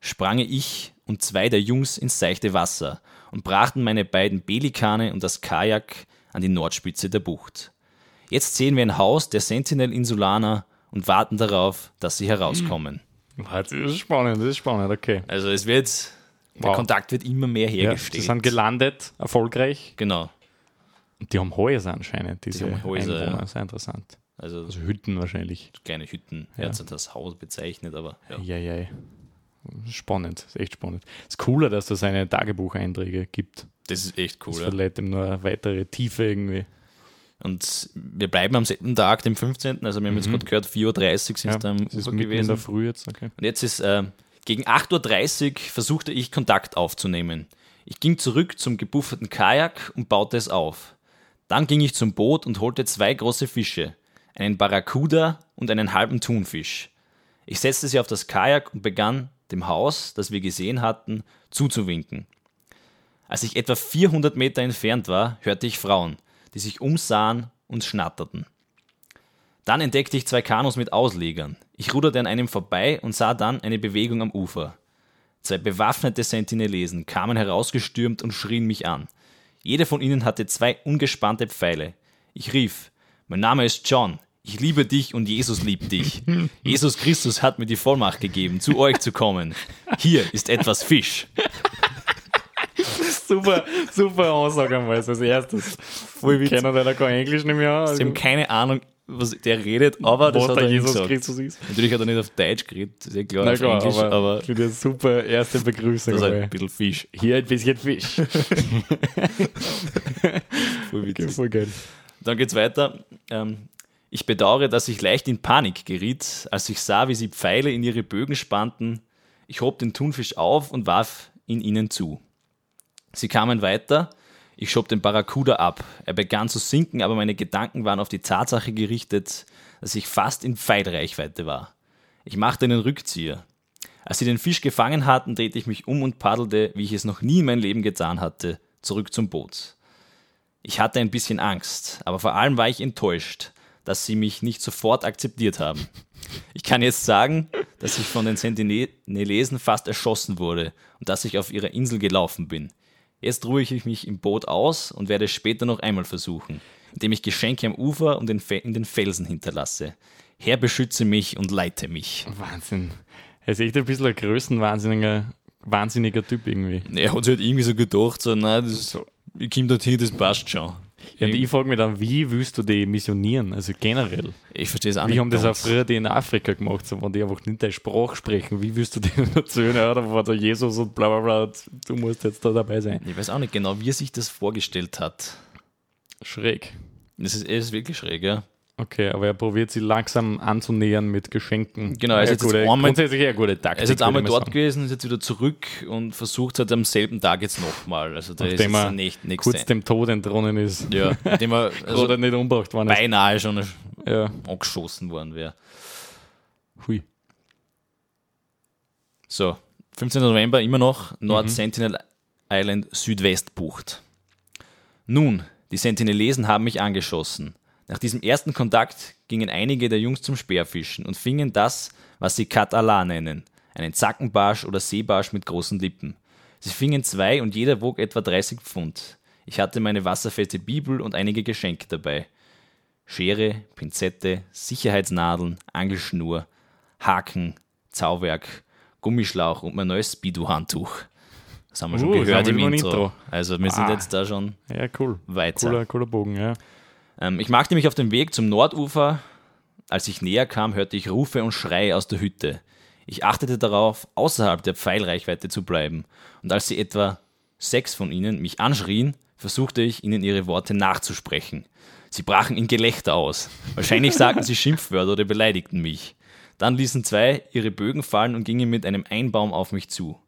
sprangen ich und zwei der Jungs ins seichte Wasser und brachten meine beiden Belikane und das Kajak an die Nordspitze der Bucht. Jetzt sehen wir ein Haus der Sentinel Insulaner und warten darauf, dass sie herauskommen. Das ist spannend, das ist spannend, okay. Also es wird, der Wow. Kontakt wird immer mehr Ja, sie hergestellt. sind gelandet, erfolgreich. genau. Und die haben Häuser anscheinend, diese haben Häuser, Einwohner. ja. Sehr interessant. Also Also Hütten wahrscheinlich. kleine Hütten. Er hat es das Haus bezeichnet, aber ja. Ja, ja. Spannend, ist echt spannend. Es ist cooler, dass es seine Tagebucheinträge gibt. das ist echt Das cool. Ja. verleiht ihm nur eine weitere Tiefe irgendwie. Und wir bleiben am selben Tag, dem 15. Also wir haben jetzt gerade gehört, 4.30 Uhr sind Mhm. Ja, es da am es ist mitten in gewesen. der Früh jetzt, okay. Und jetzt ist äh, gegen 8.30 Uhr versuchte ich Kontakt aufzunehmen. Ich ging zurück zum gebufferten Kajak und baute es auf. Dann ging ich zum Boot und holte zwei große Fische, einen Barracuda und einen halben Thunfisch. Ich setzte sie auf das Kajak und begann, dem Haus, das wir gesehen hatten, zuzuwinken. Als ich etwa 400 Meter entfernt war, hörte ich Frauen, die sich umsahen und schnatterten. Dann entdeckte ich zwei Kanus mit Auslegern. Ich ruderte an einem vorbei und sah dann eine Bewegung am Ufer. Zwei bewaffnete Sentinelesen kamen herausgestürmt und schrien mich an. Jeder von ihnen hatte zwei ungespannte Pfeile. Ich rief, mein Name ist John. Ich liebe dich und Jesus liebt dich. <laughs> Jesus Christus hat mir die Vollmacht gegeben, zu euch zu kommen. Hier ist etwas Fisch. Super, super Ansage einmal als erstes. Voll Ich kenne leider kein Englisch nicht mehr. Sie haben keine Ahnung, was der redet, aber das was hat der er Jesus gesagt. Christus ist. Natürlich hat er nicht auf Deutsch geredet, das ist ja klar, Na auf klar, Englisch, aber, aber, für die super erste Begrüßung. das ist ein bisschen Fisch. Hier ein bisschen Fisch. <laughs> Voll witzig. Voll geil. Dann geht's weiter. Ähm, ich bedauere, dass ich leicht in Panik geriet, als ich sah, wie sie Pfeile in ihre Bögen spannten. Ich hob den Thunfisch auf und warf ihn ihnen zu. Sie kamen weiter. Ich schob den Barracuda ab. Er begann zu sinken, aber meine Gedanken waren auf die Tatsache gerichtet, dass ich fast in Pfeilreichweite war. Ich machte einen Rückzieher. Als sie den Fisch gefangen hatten, drehte ich mich um und paddelte, wie ich es noch nie in meinem Leben getan hatte, zurück zum Boot. Ich hatte ein bisschen Angst, aber vor allem war ich enttäuscht, dass sie mich nicht sofort akzeptiert haben. Ich kann jetzt sagen, dass ich von den Sentinelesen fast erschossen wurde und dass ich auf ihrer Insel gelaufen bin. Jetzt ruhe ich mich im Boot aus und werde es später noch einmal versuchen, indem ich Geschenke am Ufer und in den Felsen hinterlasse. Herr, beschütze mich und leite mich. Wahnsinn. Er ist echt ein bisschen ein größenwahnsinniger wahnsinniger Typ irgendwie. Er hat sich halt irgendwie so gedacht, so, nein, das, So. ich komme dorthin, das passt schon. Ja, und ich frage mich dann, wie willst du die missionieren? Also generell. Ich verstehe es auch nicht. haben das auch früher die in Afrika gemacht, so, wenn die einfach nicht deine Sprache sprechen? Wie willst du denen <laughs> erzählen, ja, da war der Jesus und bla bla bla, du musst jetzt da dabei sein? Ich weiß auch nicht genau, wie er sich das vorgestellt hat. Schräg. Das ist, es ist wirklich schräg, ja. Okay, aber er probiert sie langsam anzunähern mit Geschenken. Genau, er ist jetzt gute, einmal- grundsätzlich eine gute Taktik. Er ist jetzt einmal dort sagen. gewesen, ist jetzt wieder zurück und versucht halt am selben Tag jetzt nochmal. Also da ist Nachdem er nicht, nächste. kurz dem Tod entronnen ist. ja, indem er <laughs> also Oder nicht umgebracht worden ist. beinahe schon Ja. angeschossen worden wäre. Hui. So, 15. November immer noch Nord Mhm. Sentinel Island Südwestbucht. Nun, die Sentinelesen haben mich angeschossen. Nach diesem ersten Kontakt gingen einige der Jungs zum Speerfischen und fingen das, was sie Katala nennen, einen Zackenbarsch oder Seebarsch mit großen Lippen. Sie fingen zwei und jeder wog etwa 30 Pfund. Ich hatte meine wasserfeste Bibel und einige Geschenke dabei. Schere, Pinzette, Sicherheitsnadeln, Angelschnur, Haken, Zauwerk, Gummischlauch und mein neues Speedo-Handtuch. Das haben wir schon Uh, gehört haben im wir im Intro. Intro. Also wir sind Ah. jetzt da schon Ja, cool. weiter. Cooler, cooler Bogen, ja. Ähm, ich machte mich auf den Weg zum Nordufer. Als ich näher kam, hörte ich Rufe und Schreie aus der Hütte. Ich achtete darauf, außerhalb der Pfeilreichweite zu bleiben. Und als sie etwa sechs von ihnen mich anschrien, versuchte ich, ihnen ihre Worte nachzusprechen. Sie brachen in Gelächter aus. Wahrscheinlich <laughs> sagten sie Schimpfwörter oder beleidigten mich. Dann ließen zwei ihre Bögen fallen und gingen mit einem Einbaum auf mich zu.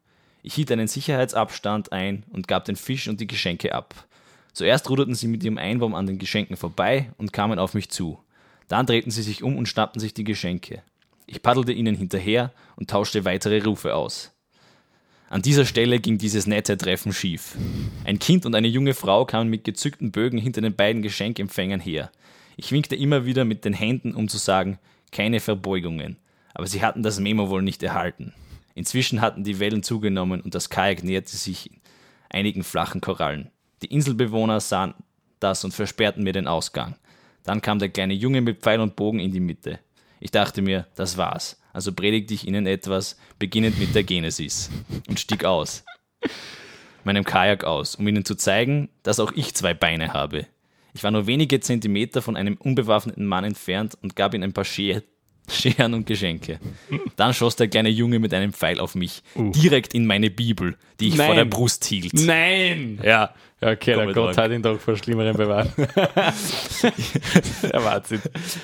Ich hielt einen Sicherheitsabstand ein und gab den Fisch und die Geschenke ab. Zuerst ruderten sie mit ihrem Einbaum an den Geschenken vorbei und kamen auf mich zu. Dann drehten sie sich um und schnappten sich die Geschenke. Ich paddelte ihnen hinterher und tauschte weitere Rufe aus. An dieser Stelle ging dieses nette Treffen schief. Ein Kind und eine junge Frau kamen mit gezückten Bögen hinter den beiden Geschenkempfängern her. Ich winkte immer wieder mit den Händen, um zu sagen, keine Verbeugungen. Aber sie hatten das Memo wohl nicht erhalten. Inzwischen hatten die Wellen zugenommen und das Kajak näherte sich einigen flachen Korallen. Die Inselbewohner sahen das und versperrten mir den Ausgang. Dann kam der kleine Junge mit Pfeil und Bogen in die Mitte. Ich dachte mir, das war's. Also predigte ich ihnen etwas, beginnend mit der Genesis, und stieg aus, meinem Kajak aus, um ihnen zu zeigen, dass auch ich zwei Beine habe. Ich war nur wenige Zentimeter von einem unbewaffneten Mann entfernt und gab ihm ein paar Scher Scheren und Geschenke. <laughs> Dann schoss der kleine Junge mit einem Pfeil auf mich, direkt in meine Bibel, die ich vor Nein. der Brust hielt. Nein! Ja, Ja, okay, der Gott hat ihn doch vor Schlimmeren bewahrt. <laughs> <laughs> der Wahnsinn.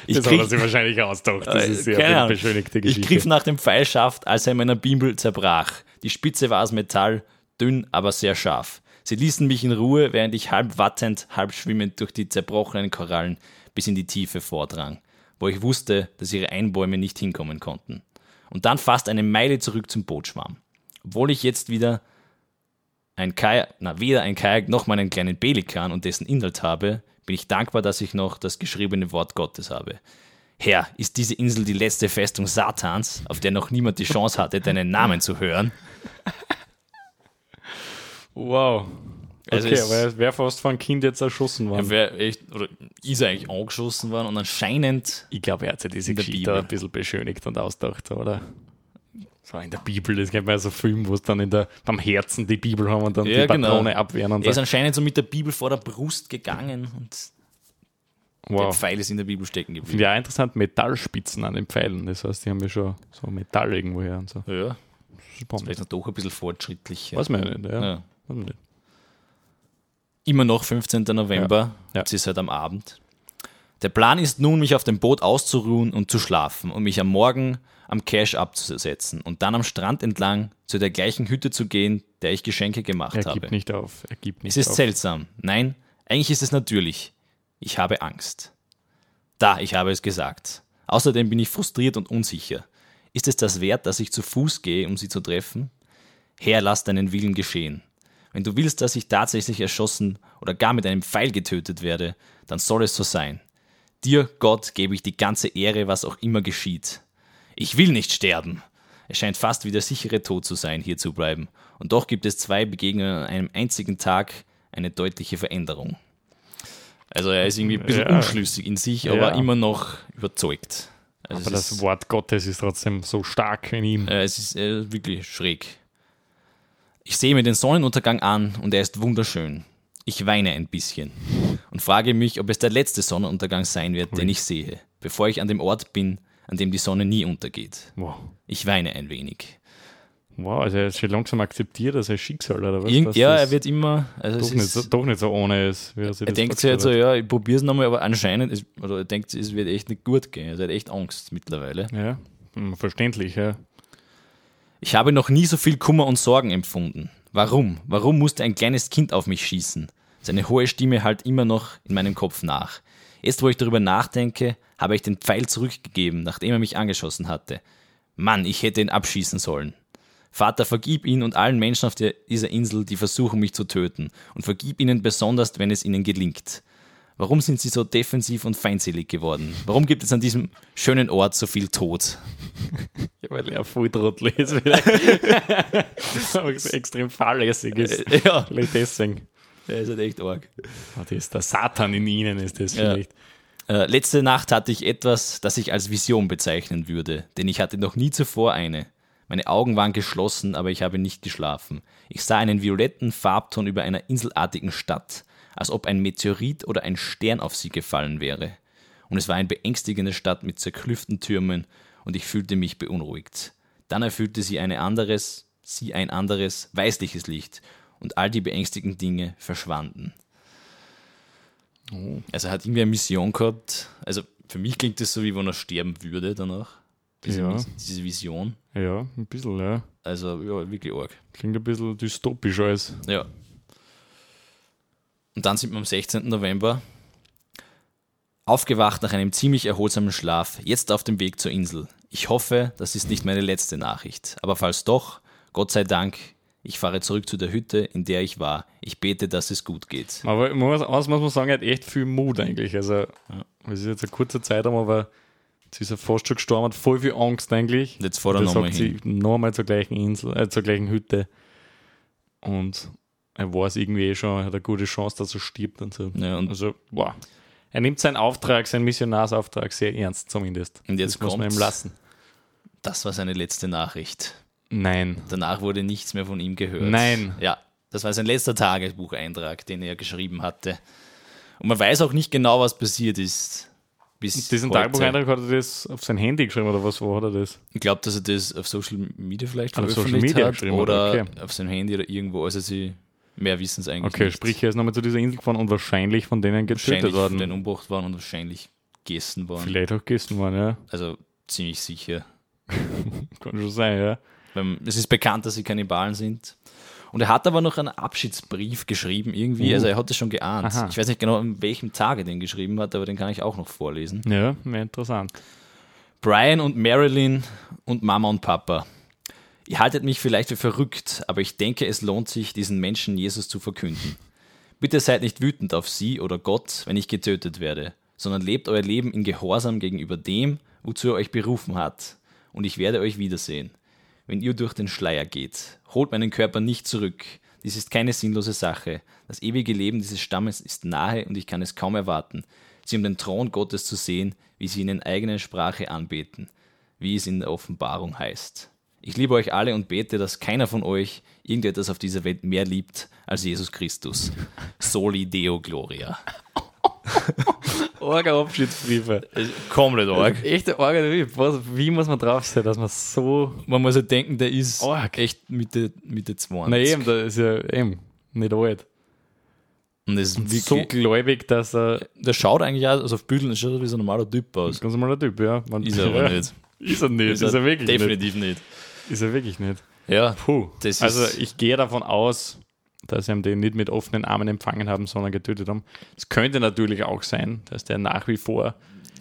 Ich das krieg- hat er sich wahrscheinlich ausgedacht. Das Äh, ist sehr keine Ahnung. beschönigte Ich Geschichte. griff nach dem Pfeilschaft, als er in meiner Bibel zerbrach. Die Spitze war aus Metall, dünn, aber sehr scharf. Sie ließen mich in Ruhe, während ich halb wattend, halb schwimmend durch die zerbrochenen Korallen bis in die Tiefe vordrang, wo ich wusste, dass ihre Einbäume nicht hinkommen konnten. Und dann fast eine Meile zurück zum Boot schwamm. Obwohl ich jetzt wieder ein Kajak, na, weder ein Kajak noch meinen kleinen Pelikan und dessen Inhalt habe, bin ich dankbar, dass ich noch das geschriebene Wort Gottes habe. Herr, ist diese Insel die letzte Festung Satans, auf der noch niemand die Chance hatte, deinen Namen zu hören? wow. Also okay, er wäre fast von einem Kind jetzt erschossen worden. Er wäre echt, oder ist er eigentlich angeschossen worden und anscheinend, Ich glaube, er hat sich diese der Geschichte Bibel. ein bisschen beschönigt und ausgedacht, oder? So in der Bibel, das kennt man ja so Film, wo es dann in der, beim Herzen die Bibel haben und dann Ja, die Patrone genau. abwehren und er ist so. anscheinend so mit der Bibel vor der Brust gegangen und der Wow. Pfeil ist in der Bibel stecken geblieben. Auch interessant, Metallspitzen an den Pfeilen. Das heißt, die haben ja schon so Metall irgendwo her und so. Ja, Spannend. vielleicht noch doch ein bisschen fortschrittlicher. Weiß man ja nicht, ja. Ja. Weiß man nicht. Immer noch 15. November, Ja. es ist halt am Abend. Der Plan ist nun, mich auf dem Boot auszuruhen und zu schlafen und mich am Morgen am Cache abzusetzen und dann am Strand entlang zu der gleichen Hütte zu gehen, der ich Geschenke gemacht Er habe. gibt nicht auf. Er gibt nicht Es ist auf. seltsam. Nein, eigentlich ist es natürlich. Ich habe Angst. Da, ich habe es gesagt. Außerdem bin ich frustriert und unsicher. Ist es das wert, dass ich zu Fuß gehe, um sie zu treffen? Herr, lass deinen Willen geschehen. Wenn du willst, dass ich tatsächlich erschossen oder gar mit einem Pfeil getötet werde, dann soll es so sein. Dir, Gott, gebe ich die ganze Ehre, was auch immer geschieht. Ich will nicht sterben. Es scheint fast wie der sichere Tod zu sein, hier zu bleiben. Und doch gibt es zwei Begegnungen an einem einzigen Tag eine deutliche Veränderung. Also er ist irgendwie ein bisschen Ja. unschlüssig in sich, aber Ja. immer noch überzeugt. Also Aber das Wort Gottes ist trotzdem so stark in ihm. äh, es ist äh, wirklich schräg. Ich sehe mir den Sonnenuntergang an und er ist wunderschön. Ich weine ein bisschen und frage mich, ob es der letzte Sonnenuntergang sein wird, den ich sehe, bevor ich an dem Ort bin, an dem die Sonne nie untergeht. Wow. Ich weine ein wenig. Wow, also er ist schon langsam akzeptiert, dass er Schicksal oder was? Irgend, ja, er wird immer. Also doch es nicht, ist, so, doch nicht so ohne ist. Er denkt sich halt so, vorgestellt ja, ich probiere es nochmal, aber anscheinend, ist, oder er denkt, es wird echt nicht gut gehen. Er hat echt Angst mittlerweile. Ja, hm, verständlich, ja. Ich habe noch nie so viel Kummer und Sorgen empfunden. Warum? Warum musste ein kleines Kind auf mich schießen? Seine hohe Stimme halt immer noch in meinem Kopf nach. Erst wo ich darüber nachdenke, habe ich den Pfeil zurückgegeben, nachdem er mich angeschossen hatte. Mann, ich hätte ihn abschießen sollen. Vater, vergib ihn und allen Menschen auf der, dieser Insel, die versuchen, mich zu töten. Und vergib ihnen besonders, wenn es ihnen gelingt. Warum sind sie so defensiv und feindselig geworden? Warum gibt es an diesem schönen Ort so viel Tod? <laughs> ja weil er Volltrottel ist. Aber so <laughs> extrem fahrlässig ist. Ja, Vielleicht deswegen. der ist halt echt arg. Oh, das ist der Satan in ihnen, ist das Ja. vielleicht. Äh, letzte Nacht hatte ich etwas, das ich als Vision bezeichnen würde, denn ich hatte noch nie zuvor eine. Meine Augen waren geschlossen, aber ich habe nicht geschlafen. Ich sah einen violetten Farbton über einer inselartigen Stadt, als ob ein Meteorit oder ein Stern auf sie gefallen wäre. Und es war eine beängstigende Stadt mit zerklüften Türmen, und ich fühlte mich beunruhigt. Dann erfüllte sie ein anderes, sie ein anderes, weißliches Licht, und all die beängstigenden Dinge verschwanden. Oh. Also er hat irgendwie eine Mission gehabt. Also für mich klingt das so, wie wenn er sterben würde danach. Diese, Ja. diese Vision. Ja, ein bisschen, ja. Also ja, wirklich arg. Klingt ein bisschen dystopisch alles. Ja. Und dann sind wir am 16. November aufgewacht nach einem ziemlich erholsamen Schlaf, jetzt auf dem Weg zur Insel. Ich hoffe, das ist nicht meine letzte Nachricht. Aber falls doch, Gott sei Dank, ich fahre zurück zu der Hütte, in der ich war. Ich bete, dass es gut geht. Aber muss, aus muss man sagen, er hat echt viel Mut eigentlich. Also, es ist jetzt eine kurze Zeit, aber jetzt ist er fast schon gestorben, hat voll viel Angst eigentlich. Und jetzt fahrt er nochmal sie hin. nochmal zur gleichen Insel, äh, zur gleichen Hütte. Und er weiß irgendwie eh schon, er hat eine gute Chance, dass er stirbt und so. Ja, und, Also, wow. Er nimmt seinen Auftrag, seinen Missionarsauftrag sehr ernst zumindest. und jetzt das muss man kommt, ihm lassen. das war seine letzte Nachricht. Nein. Danach wurde nichts mehr von ihm gehört. Nein. Ja, das war sein letzter Tagebucheintrag, den er geschrieben hatte. Und man weiß auch nicht genau, was passiert ist. Bis Diesen heute. Tagebucheintrag hat er das auf sein Handy geschrieben oder was? Wo hat er das? Ich glaube, dass er das auf Social Media vielleicht Auf Social veröffentlicht Media hat geschrieben oder okay. auf seinem Handy oder irgendwo. Also sie mehr wissen es eigentlich Okay, nicht. sprich, er ist nochmal zu dieser Insel gefahren und wahrscheinlich von denen wahrscheinlich getötet worden. denen umgebracht worden und wahrscheinlich gegessen worden. Vielleicht auch gegessen worden, ja. Also ziemlich sicher. <laughs> Kann schon sein, ja. Es ist bekannt, dass sie Kannibalen sind. Und er hat aber noch einen Abschiedsbrief geschrieben, irgendwie. Also er hat es schon geahnt. Uh. Aha. Ich weiß nicht genau, an welchem Tag er den geschrieben hat, aber den kann ich auch noch vorlesen. Ja, wäre interessant. Brian und Marilyn und Mama und Papa. Ihr haltet mich vielleicht für verrückt, aber ich denke, es lohnt sich, diesen Menschen Jesus zu verkünden. Bitte seid nicht wütend auf sie oder Gott, wenn ich getötet werde, sondern lebt euer Leben in Gehorsam gegenüber dem, wozu er euch berufen hat. Und ich werde euch wiedersehen. Wenn ihr durch den Schleier geht, holt meinen Körper nicht zurück. Dies ist keine sinnlose Sache. Das ewige Leben dieses Stammes ist nahe und ich kann es kaum erwarten, sie um den Thron Gottes zu sehen, wie sie in eigener Sprache anbeten, wie es in der Offenbarung heißt. Ich liebe euch alle und bete, dass keiner von euch irgendetwas auf dieser Welt mehr liebt als Jesus Christus. Soli Deo Gloria. Orga Abschiedsbriefe. Komplett arg. Echte. Was, wie muss man drauf sein, dass man so. Man muss ja denken, der ist Arg. echt Mitte, Mitte 20. Na eben, der ist ja eben nicht alt. Und das ist wirklich, So gläubig, dass er. der schaut eigentlich auch, also auf Bildern schaut er wie so ein normaler Typ aus. Ganz normaler Typ, ja. Man, Ist er aber <laughs> nicht. Ist er nicht. Ist, er wirklich Definitiv nicht. nicht. Ist er wirklich nicht. Ja, Puh. Also ich gehe davon aus, dass sie ihn den nicht mit offenen Armen empfangen haben, sondern getötet haben. Es könnte natürlich auch sein, dass der nach wie vor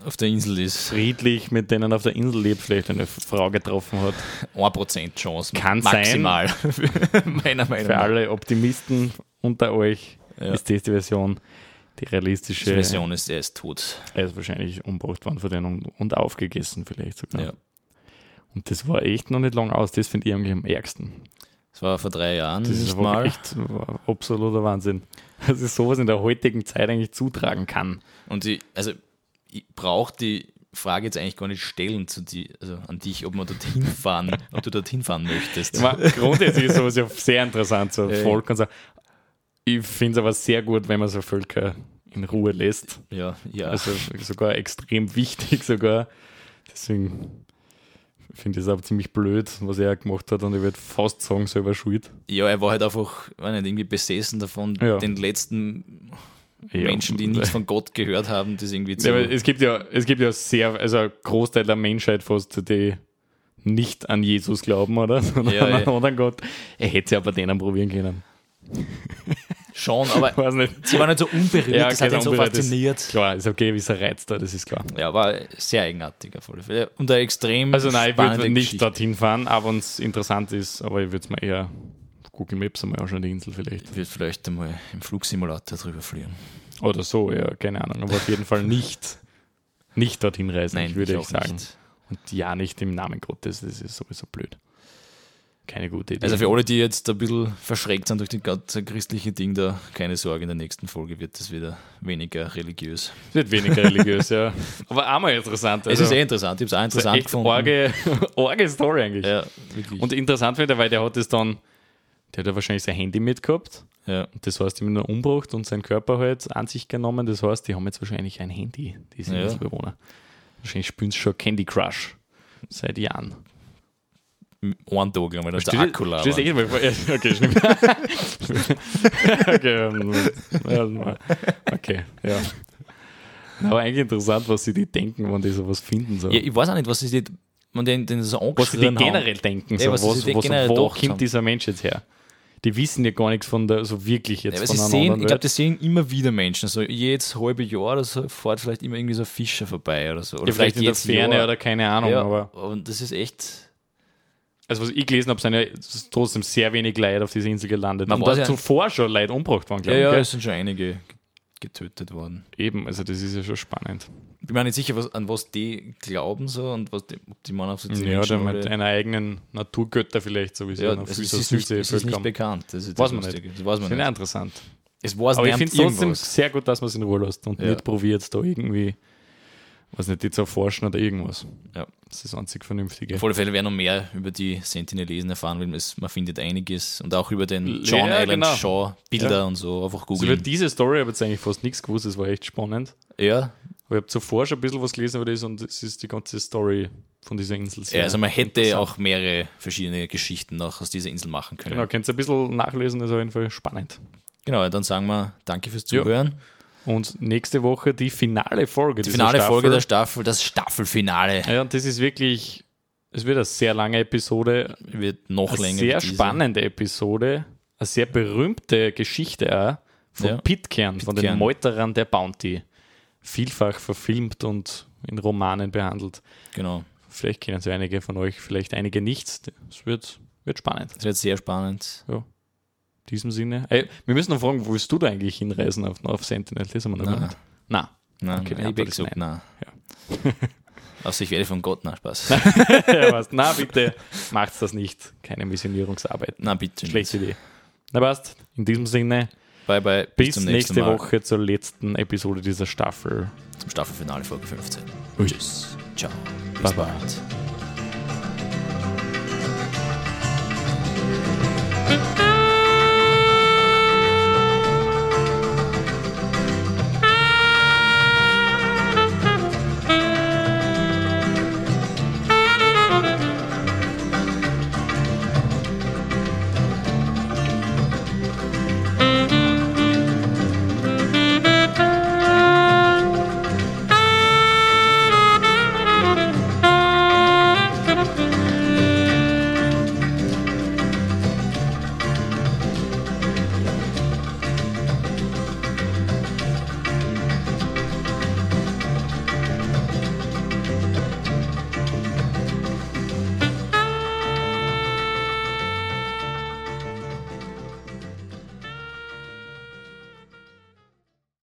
auf der Insel ist friedlich mit denen auf der Insel lebt, vielleicht eine Frau getroffen hat. 1% Chance. Kann sein. maximal. <laughs> Meiner Meinung Für nach. alle Optimisten unter euch Ja. ist das die Version, die realistische. Die Version ist, er ist tot. Er ist wahrscheinlich umgebracht worden von denen und, und aufgegessen vielleicht sogar. Ja. Und das war echt noch nicht lang aus. Das finde ich eigentlich am ärgsten. Das war vor drei Jahren Das ist nicht mal. echt absoluter Wahnsinn. Dass es sowas in der heutigen Zeit eigentlich zutragen kann. Und die, also ich brauche die Frage jetzt eigentlich gar nicht stellen zu die, also an dich, ob man dorthin fahren, <laughs> ob du dorthin fahren möchtest. Ich meine, grundsätzlich ist sowas ja sehr interessant, so <laughs> ja. Volk und so. Ich finde es aber sehr gut, wenn man so Völker in Ruhe lässt. Ja, ja. Also sogar extrem wichtig sogar. Deswegen finde ich es auch ziemlich blöd, was er gemacht hat und ich würde fast sagen, selber schuld. ja, er war halt einfach, war nicht irgendwie besessen davon, Ja. den letzten Ja. Menschen, die nichts von <laughs> Gott gehört haben, das irgendwie zu. Ja, es gibt ja, es gibt ja sehr, also ein Großteil der Menschheit fast, die nicht an Jesus glauben, oder? <laughs> Sondern Ja, an einen anderen Gott. Er hätte es ja bei denen probieren können. Schon, aber sie war nicht so unberührt, Ja, das okay, hat ihn so unberührt ist- fasziniert. Klar, ist ein gewisser Reiz da, das ist klar. Ja, war sehr eigenartig auf alle Fälle. Und eine extrem Also nein, ich würde nicht Geschichte. dorthin fahren, aber wenn es interessant ist, aber ich würde es mir eher auf Google Maps einmal anschauen, die Insel vielleicht. Ich würde vielleicht einmal im Flugsimulator drüber fliegen. Oder so, ja, keine Ahnung. Aber auf jeden Fall <laughs> nicht, nicht dorthin reisen, Nein, würde ich, sagen. nicht. Und ja, nicht im Namen Gottes, das ist sowieso blöd. Keine gute Idee. Also für alle, die jetzt ein bisschen verschreckt sind durch das ganze christliche Ding da, keine Sorge, in der nächsten Folge wird das wieder weniger religiös. Es wird weniger religiös, ja. <laughs> Aber auch mal interessant. es ist eh interessant, ich habe es auch interessant echt gefunden. Orge, orge <laughs> Story eigentlich. Ja, wirklich. Und interessant finde ich, weil der hat das dann, der hat ja wahrscheinlich sein Handy mitgehabt. ja. Das heißt, die haben ihn umgebracht und seinen Körper halt an sich genommen. Das heißt, die haben jetzt wahrscheinlich ein Handy, diese Ja. Inselbewohner. Wahrscheinlich spielen sie schon Candy Crush seit Jahren. Lang, weil das der Akku leer Stehst eh. Ja, Okay, stimmt. okay, ja, okay, ja. Aber eigentlich interessant, was sie die denken, wenn die sowas finden. So. Ja, ich weiß auch nicht, was sie die, man den, den so was sie die angeschrien haben. generell denken. So. Ja, was was, sie was, die generell wo kommt haben. dieser Mensch jetzt her? Die wissen ja gar nichts von der, so wirklich jetzt Ja, von einer sehen, anderen ich glaube, das sehen immer wieder Menschen. So jedes halbe Jahr oder so fährt vielleicht immer irgendwie so ein Fischer vorbei oder so. Oder ja, vielleicht in der Ferne Jahr. oder keine Ahnung, ja, aber und das ist echt. Also was ich gelesen habe, sind ja trotzdem sehr wenig Leute auf dieser Insel gelandet. Man ja- zuvor schon Leute umgebracht worden, Ja, glaube ja, ich. gell? es sind schon einige getötet worden. Eben, also das ist ja schon spannend. Ich bin mir nicht sicher, was, an was die glauben so und was die, ob die Mann auf so Ja, oder mit einer eigenen Naturgötter vielleicht, so wie sie ja, ja, es ist, ist, Süße nicht, es ist nicht bekannt. Das ist Weiß man Lustige. nicht. Das weiß man nicht. interessant. Es weiß Aber ich finde es trotzdem sehr gut, dass man es in Ruhe lässt und Ja. nicht probiert, da irgendwie, was nicht, die zu erforschen oder irgendwas. Ja. Das ist das einzig Vernünftige. Auf alle Fälle werden noch mehr über die Sentinelesen erfahren, weil es, man findet einiges und auch über den John Ja, Island genau. Shaw Bilder Ja. und so. Einfach Also über googeln. diese Story habe ich jetzt eigentlich fast nichts gewusst, das war echt spannend. ja, Aber ich habe zuvor schon ein bisschen was gelesen über das und es ist die ganze Story von dieser Insel. sehr ja, also man hätte auch mehrere verschiedene Geschichten noch aus dieser Insel machen können. Genau, könnt ihr ein bisschen nachlesen, das ist auf jeden Fall spannend. Genau, dann sagen wir danke fürs Ja. Und nächste Woche die finale Folge. Die finale Staffel. Folge der Staffel, das Staffelfinale, Ja, und das ist wirklich, es wird eine sehr lange Episode, wird noch eine länger. sehr spannende Episode, eine sehr berühmte Geschichte auch von Ja. Pitcairn, von den. Meuterern der Bounty. Vielfach verfilmt und in Romanen behandelt. Genau. Vielleicht kennen Sie einige von euch, vielleicht einige nicht. Es wird, wird spannend. Das wird sehr spannend. In diesem Sinne. Ey, wir müssen noch fragen, wo willst du da eigentlich hinreisen auf, auf Sentinel? Das haben wir noch nicht. Nein. Nein, Okay, nein, ich gesagt, nein. Ja. <laughs> Also ich werde von Gott, na Spaß. <laughs> ja, was? Na, bitte, macht's das nicht. Keine Missionierungsarbeit. na bitte. Schlechte Idee. Na passt. In diesem Sinne, Bye bye. bis, nächsten nächste Mal. Woche zur letzten Episode dieser Staffel. Zum Staffelfinale Folge 15. Tschüss. Ciao. Bis Bye bye. bald.